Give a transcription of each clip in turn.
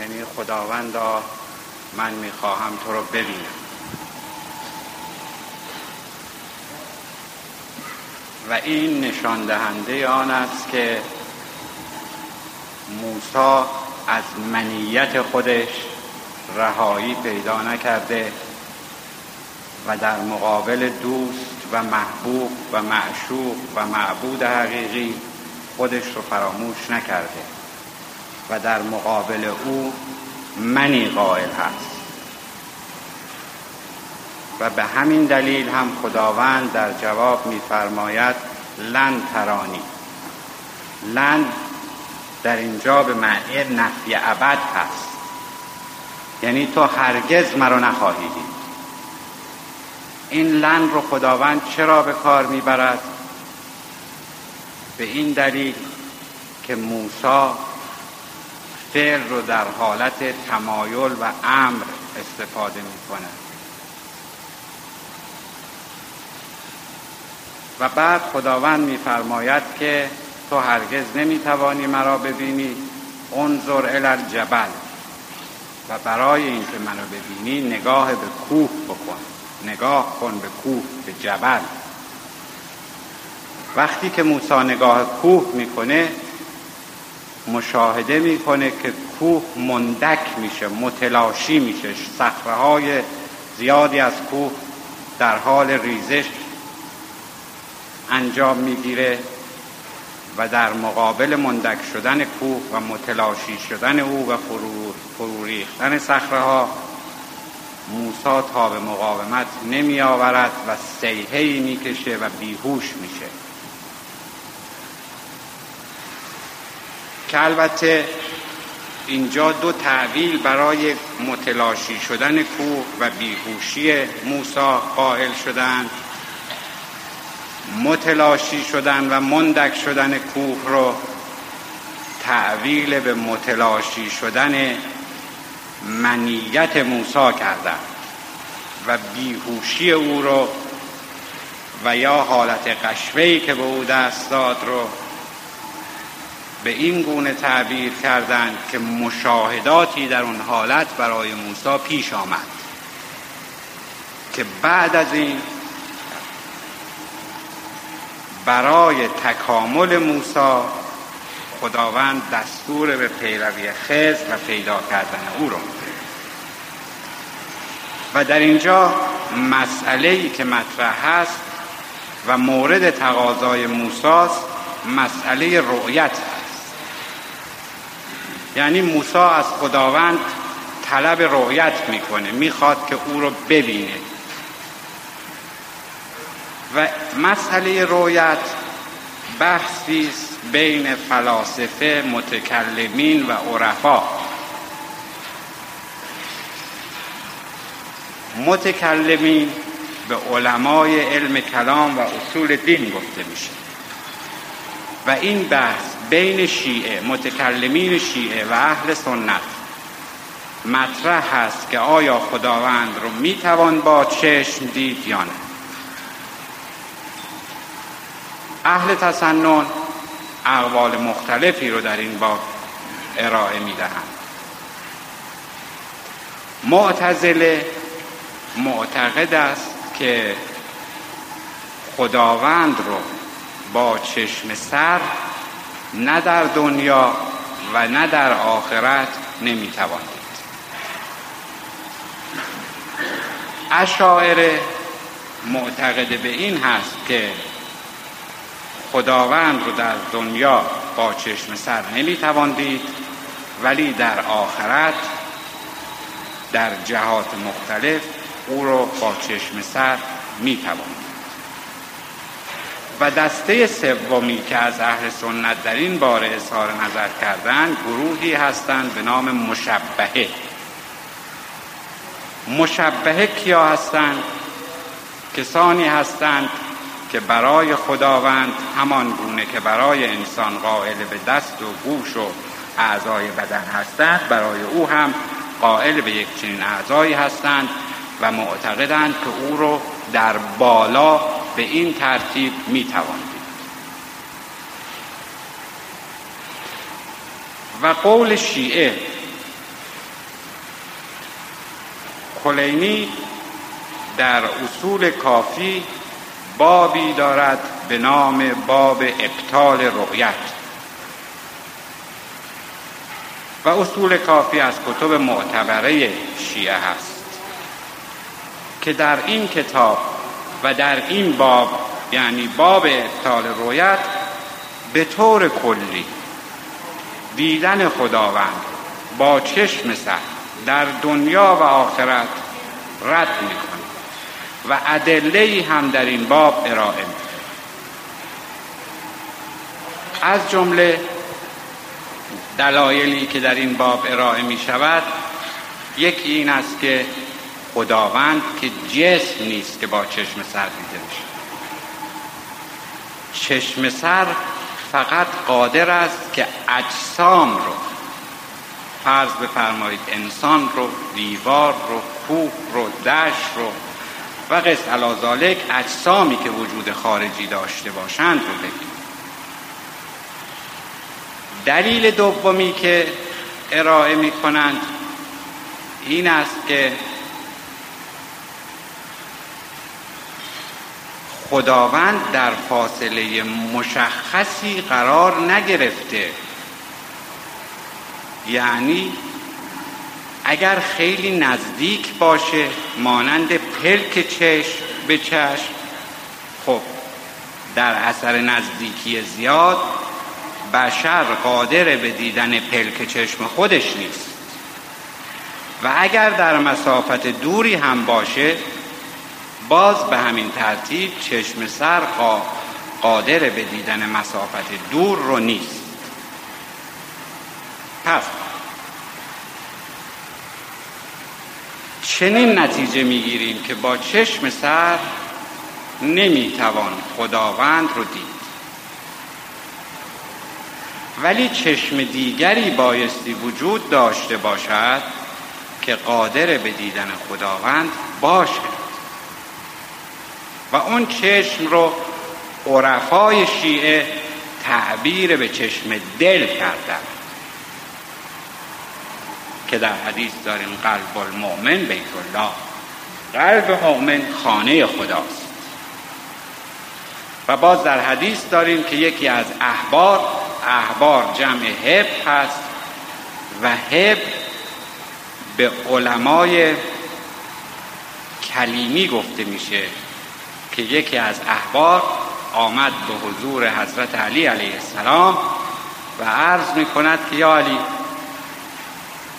یعنی خداوندا من می‌خواهم تو رو ببینم. و این نشان دهنده آن است که موسی از منیت خودش رهایی پیدا نکرده و در مقابل دوست و محبوب و معشوق و معبود حقیقی خودش رو فراموش نکرده. و در مقابل او منی قائل هست. و به همین دلیل هم خداوند در جواب میفرماید لن ترانی. لن در اینجا به معنی نفی ابد هست. یعنی تو هرگز مرا نخواهی دید. این لن رو خداوند چرا به کار می‌برد؟ به این دلیل که موسی فعل رو در حالت تمایل و امر استفاده می‌کنه. و بعد خداوند میفرماید که تو هرگز نمی‌توانی مرا ببینی انظر ال الجبل و برای اینکه منو ببینی نگاه به کوه بکن نگاه کن به کوه به جبل. وقتی که موسی نگاه کوه می‌کنه مشاهده می‌کنه که کوه مندک میشه متلاشی میشه. صخره های زیادی از کوه در حال ریزش انجام می‌گیره و در مقابل مندک شدن کوه و متلاشی شدن او و فرو ریختن صخره ها موسا تا به مقاومت نمی آورد و سیهی می‌کشه و بیهوش میشه. که البته اینجا دو تعویل برای متلاشی شدن کوه و بیهوشی موسا قائل شدند متلاشی شدن و مندک شدن کوه رو تعویل به متلاشی شدن منیت موسا کردن و بیهوشی او رو و یا حالت قشوهی که به او دست داد رو به این گونه تعبیر کردند که مشاهداتی در اون حالت برای موسی پیش آمد. که بعد از این برای تکامل موسی خداوند دستور به پیروی خز و پیدا کردن او رو. و در اینجا مسئله ای که مطرح هست و مورد تقاضای موساست مسئله رؤیت. یعنی موسی از خداوند طلب رؤیت می‌کنه می‌خواد که او رو ببینه. و مسئله رویت بحثی است بین فلاسفه متکلمین و عرفا. متکلمین به علمای علم کلام و اصول دین گفته میشه. و این بحث بین شیعه متکلمین شیعه و اهل سنت. مطرح هست که آیا خداوند رو می‌توان با چشم دید یا نه. اهل تسنن اقوال مختلفی رو در این باب ارائه می‌دهند. معتزله معتقد است که خداوند رو با چشم سر نه در دنیا و نه در آخرت نمی‌توان اشاعره معتقد به این هست که خداوند رو در دنیا با چشم سر نمی‌توان دید ولی در آخرت در جهات مختلف او رو با چشم سر می‌توان و دسته سومی که از اهل سنت در این باره اظهار نظر کردند گروهی هستند به نام مشبهه. مشبهه کیا هستند؟ کسانی هستند که برای خداوند همان گونه که برای انسان قائل به دست و گوش و اعضای بدن هستند برای او هم قائل به یک چنین اعضایی هستند و معتقدند که او رو در بالا به این ترتیب می‌تواند و قول شیعه کلینی در اصول کافی بابی دارد به نام باب ابطال رؤیت. و اصول کافی از کتب معتبره شیعه هست که در این کتاب و در این باب یعنی باب ابطال رویت به طور کلی دیدن خداوند با چشم سر در دنیا و آخرت رد می‌کنه و ادله هم در این باب ارائه از جمله دلایلی که در این باب ارائه می شود یکی این است که خداوند که جسم نیست که با چشم سر دیده میشه چشم سر فقط قادر است که اجسام رو فرض بفرمایید انسان رو دیوار رو کوه رو دشت رو و قصد علازالک اجسامی که وجود خارجی داشته باشند رو بگید دلیل دومی که ارائه می کنند این است که خداوند در فاصله مشخصی قرار نگرفته. یعنی اگر خیلی نزدیک باشه مانند پلک چشم به چشم خب در اثر نزدیکی زیاد بشر قادر به دیدن پلک چشم خودش نیست. و اگر در مسافت دوری هم باشه باز به همین ترتیب چشم سر قادر به دیدن مسافت دور رو نیست. پس چنین نتیجه می‌گیریم که با چشم سر نمی‌توان خداوند رو دید. ولی چشم دیگری بایستی وجود داشته باشد که قادر به دیدن خداوند باشد و اون چشم رو عرفای شیعه تعبیر به چشم دل کردن. که در حدیث داریم قلب المؤمن بیت الله. قلب مؤمن خانه خداست. و باز در حدیث داریم که یکی از احبار احبار جمع هب هست و هب به علمای کلیمی گفته میشه. که یکی از احبار آمد به حضور حضرت علی علیه السلام و عرض می کند که یا علی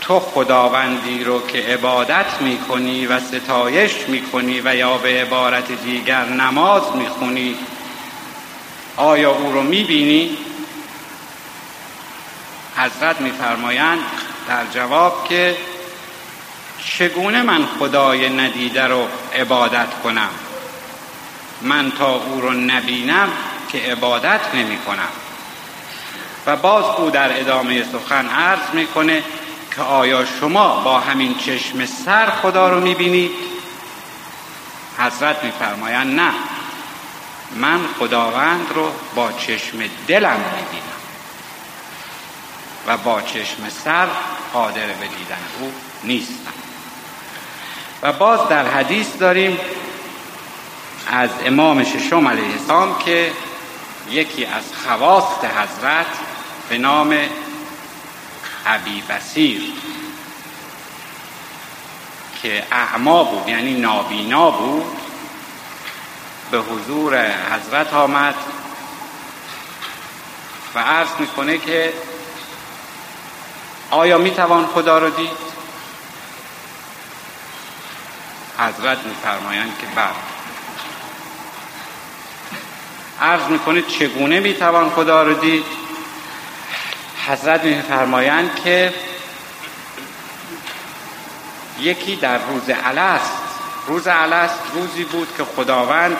تو خداوندی رو که عبادت می کنی و ستایش می کنی و یا به عبارت دیگر نماز می خونی آیا او رو می بینی؟ حضرت میفرمایند در جواب که چگونه من خدای ندیده رو عبادت کنم من تا او رو نبینم که عبادت نمی کنم. و باز او در ادامه سخن عرض می‌کنه که آیا شما با همین چشم سر خدا رو می‌بینید حضرت میفرمایند نه. من خداوند رو با چشم دلم می‌بینم و با چشم سر قادر به دیدن او نیستم. و باز در حدیث داریم از امام ششم علیه السلام که یکی از خواست حضرت به نام عبی بسیر که اعما بود یعنی نابینا بود به حضور حضرت آمد و عرض می‌کنه که آیا می‌توان خدا رو دید؟ حضرت میفرمایند که بله. عرض می‌کنه چگونه می‌توان خدا رو دید؟ حضرت میفرمایند که یکی در روز الست روز الست روزی بود که خداوند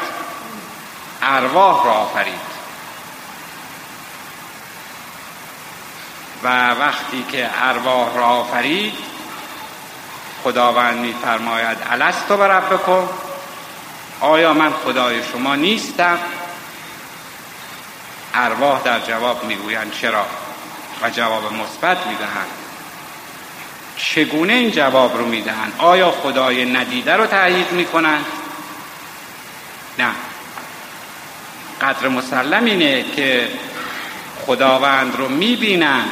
ارواح را آفرید. و وقتی که ارواح را آفرید خداوند میفرماید الست و بکن آیا من خدای شما نیستم؟ ارواح در جواب می‌گویند چرا؟ و جواب مثبت می‌دهند. چگونه این جواب رو می‌دهند؟ آیا خدای ندیده رو تأیید می‌کنند؟ نه. قدر مسلم اینه که خداوند رو می‌بینند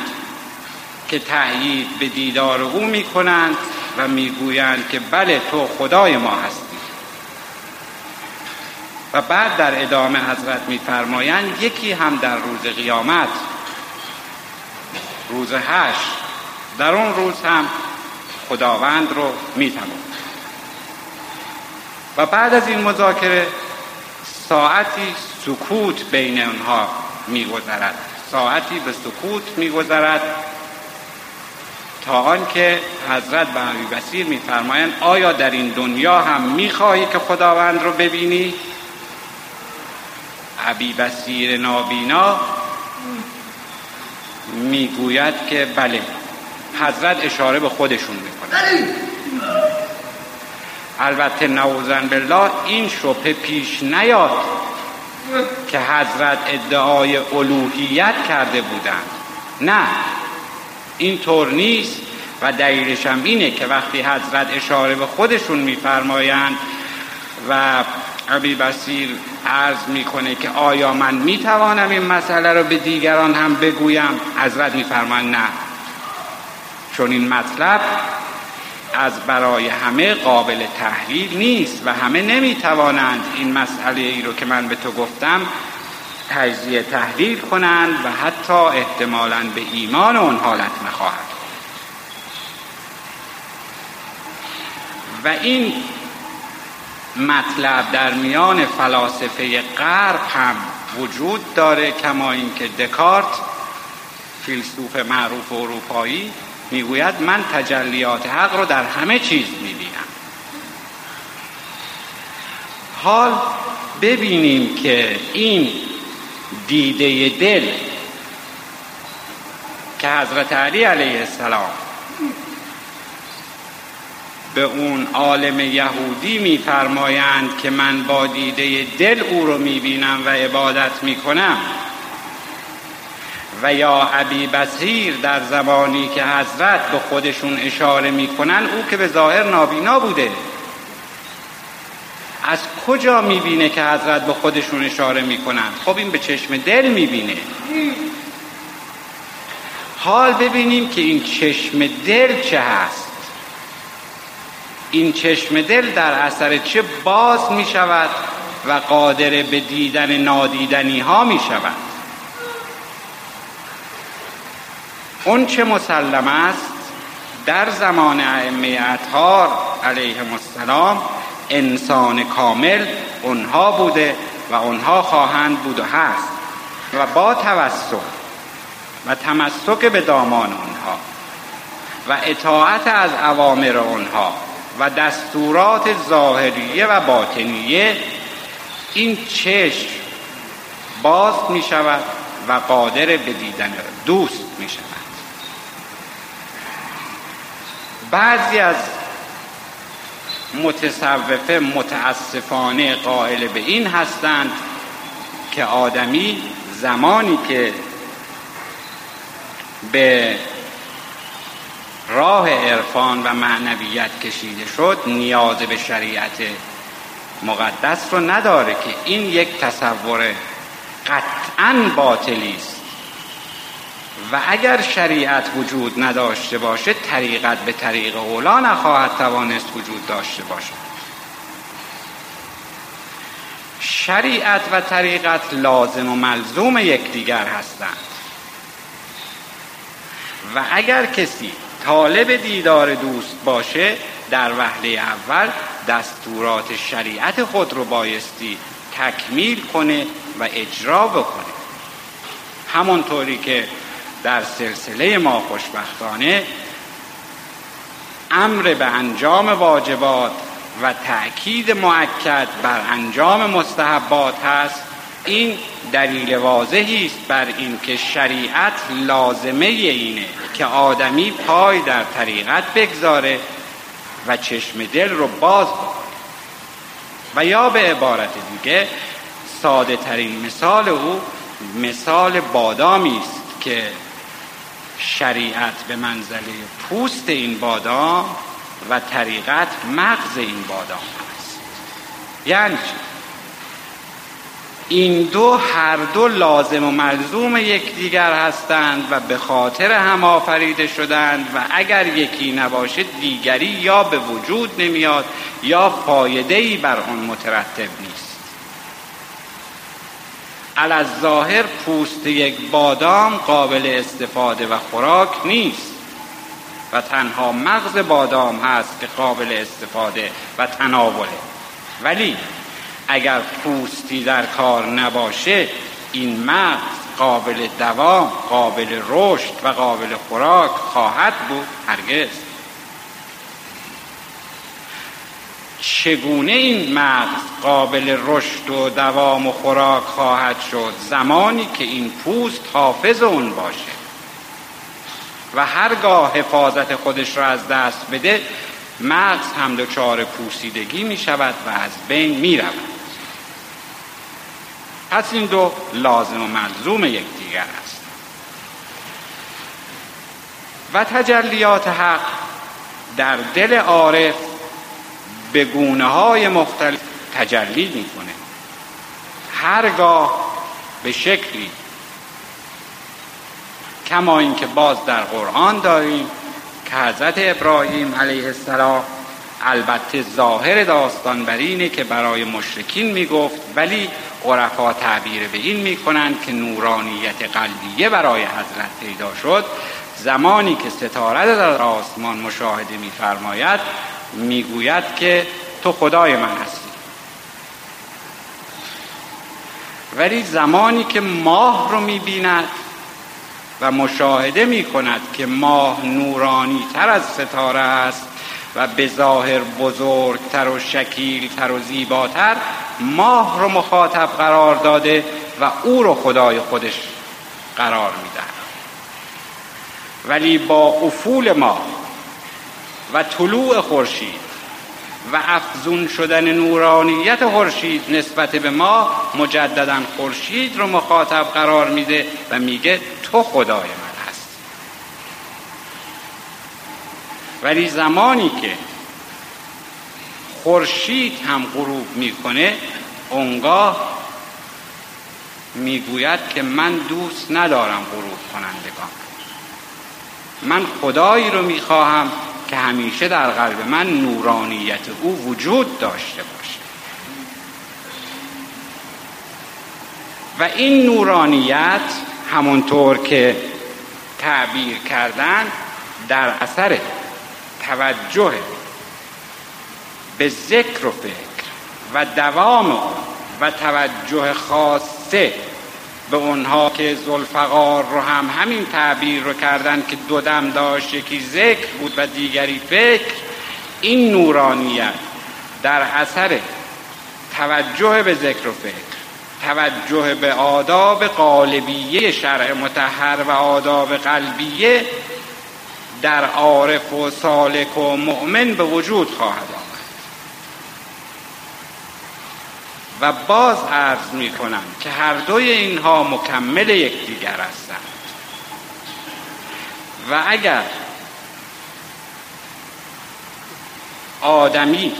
که تأیید به دیدار او می‌کنند و می‌گویند که بله تو خدای ما هستی. و بعد در ادامه حضرت میفرمایند یکی هم در روز قیامت روز هشت در اون روز هم خداوند رو می‌توان و بعد از این مذاکره ساعتی سکوت بین اونها میگذرد. ساعتی به سکوت میگذرد تا آنکه حضرت به عبی بسیر میفرمایند آیا در این دنیا هم می‌خواهی که خداوند رو ببینی؟ عبی بسیر نابینا می‌گوید که بله حضرت اشاره به خودشون می‌کنه. البته نوزن بالله این شبه پیش نیاد که حضرت ادعای الوهیت کرده بودند. نه این طور نیست و دلیلش هم اینه که وقتی حضرت اشاره به خودشون میفرمایند و عبی بسیر عرض می‌کنه که آیا من می‌توانم این مسئله رو به دیگران هم بگویم؟ حضرت میفرمایند نه. چون این مطلب از برای همه قابل تحلیل نیست و همه نمی‌توانند این مسئله ای رو که من به تو گفتم تجزیه تحلیل کنند و حتی احتمالا به ایمان اون حالت نخواهد. و این مطلب در میان فلاسفه غرب هم وجود داره کما اینکه دکارت فیلسوف معروف اروپایی می‌گوید من تجلیات حق رو در همه چیز می‌بینم. حال ببینیم که این دیده دل که حضرت علی علیه السلام به اون عالم یهودی میفرمایند که من با دیده دل او رو می‌بینم و عبادت می‌کنم. و یا عبی بصیر در زمانی که حضرت به خودشون اشاره می‌کنن او که به ظاهر نابینا بوده. از کجا می‌بینه که حضرت به خودشون اشاره می‌کنن؟ خب این به چشم دل می‌بینه. حال ببینیم که این چشم دل چه هست. این چشم دل در اثر چه باز می شود و قادر به دیدن نادیدنی ها می شود. اون چه مسلم است در زمان ائمه اطهار علیهم السلام انسان کامل اونها بوده و اونها خواهند بود و هست و با توسط و تمسک به دامان اونها و اطاعت از اوامر اونها و دستورات ظاهریه و باطنیه این چشم باز می شود و قادر به دیدن دوست می شود. بعضی از متصوفه متاسفانه قائل به این هستند که آدمی زمانی که به راه عرفان و معنویت کشیده شد نیاز به شریعت مقدس رو نداره که این یک تصور قطعا باطلی است. و اگر شریعت وجود نداشته باشه طریقت به طریق اولا نخواهد توانست وجود داشته باشد. شریعت و طریقت لازم و ملزوم یکدیگر هستند. و اگر کسی طالب دیدار دوست باشه در وهله اول دستورات شریعت خود رو بایستی تکمیل کنه و اجرا بکنه. همونطوری که در سلسله ما خوشبختانه امر به انجام واجبات و تأکید معکد بر انجام مستحبات هست. این دلیل واضحی است بر اینکه شریعت لازمه اینه که آدمی پای در طریقت بگذاره و چشم دل رو باز بکنه. و یا به عبارت دیگه ساده ترین مثال او مثال بادامی است که شریعت به منزله پوست این بادام و طریقت مغز این بادام است. یعنی این دو هر دو لازم و ملزوم یکدیگر هستند و به خاطر هم آفریده شدند و اگر یکی نباشه دیگری یا به وجود نمیاد یا فایده ای بر آن مترتب نیست. از ظاهر پوست یک بادام قابل استفاده و خوراک نیست و تنها مغز بادام هست که قابل استفاده و تناوله. ولی اگر پوستی در کار نباشه این مغز قابل دوام قابل رشد و قابل خوراک خواهد بود هرگز. چگونه این مغز قابل رشد و دوام و خوراک خواهد شد زمانی که این پوست حافظ اون باشه؟ و هرگاه حفاظت خودش را از دست بده مغز هم دچار پوسیدگی می شود و از بین می رود پس این دو لازم و ملزوم یکدیگر است. و تجلیات حق در دل عارف به گونه های مختلف تجلی می‌کنه. هرگاه به شکلی کما اینکه باز در قرآن داریم که حضرت ابراهیم علیه السلام البته ظاهر داستان بر اینه که برای مشرکین می‌گفت ولی عرفا تعبیر به این می‌کنند که نورانیت قلبیه برای حضرت پیدا شد. زمانی که ستاره در آسمان مشاهده میفرماید می‌گوید که تو خدای من هستی. ولی زمانی که ماه رو می‌بیند و مشاهده می‌کند که ماه نورانی تر از ستاره است و به ظاهر بزرگتر و شکیلتر و زیباتر ماه رو مخاطب قرار داده و او رو خدای خودش قرار میده ولی با افول ماه و طلوع خورشید و افزون شدن نورانیت خورشید نسبت به ما مجددا خورشید رو مخاطب قرار میده و میگه تو خدای من هست ولی زمانی که خورشید هم غروب می‌کنه اونگاه می‌گوید که من دوست ندارم غروب کنندگان. من خدایی رو می‌خواهم که همیشه در قلب من نورانیت او وجود داشته باشه. و این نورانیت همونطور که تعبیر کردن در اثر توجه به ذکر و فکر و دوام و توجه خاصه به اونها که زلفقار رو هم همین تعبیر رو کردن که دو دم داشت یکی ذکر بود و دیگری فکر این نورانیت در اثر توجه به ذکر و فکر توجه به آداب قالبیه شرع متحر و آداب قلبیه در عارف و سالک و مؤمن به وجود خواهد آمد. و باز عرض می کنم که هر دوی اینها مکمل یکدیگر هستند. و اگر آدمی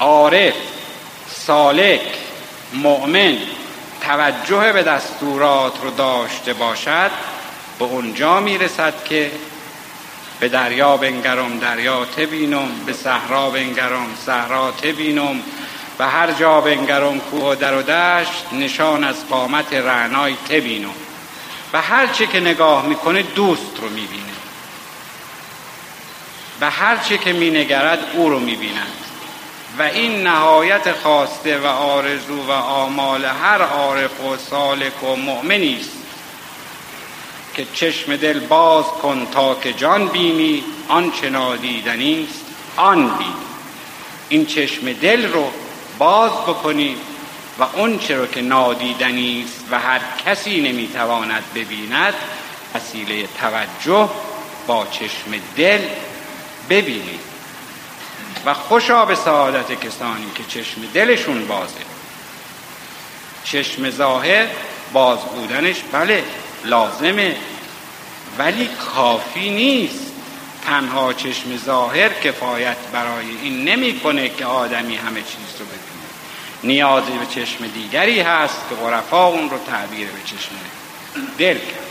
عارف سالک مؤمن توجه به دستورات رو داشته باشد به اونجا می‌رسد که به دریا بنگرم دریا تبینم به صحرا بنگرم صحرا تبینم. و هر جا بنگرم کوه و در و دشت نشان از قامت رعنای تبینم و هر چه که نگاه می‌کنه دوست رو می‌بینه. و هر چه که مینگرد او رو می‌بیند. و این نهایت خواسته و آرزو و آمال هر عارف و سالک و مؤمنی است که چشم دل باز کن تا که جان بینی آنچه نادیدنی است آن بینی. این چشم دل رو باز بکنیم و اون رو که نادیدنی است و هر کسی نمی‌تواند ببیند وسیله توجه با چشم دل ببینید و خوشا به سعادت کسانی که چشم دلشون بازه. چشم ظاهر باز بودنش بله لازمه ولی کافی نیست. تنها چشم ظاهر کفایت برای این نمی‌کنه که آدمی همه چیز رو ببینه. نیازی به چشم دیگری هست که غرفا اون رو تعبیر به چشم دل کرد.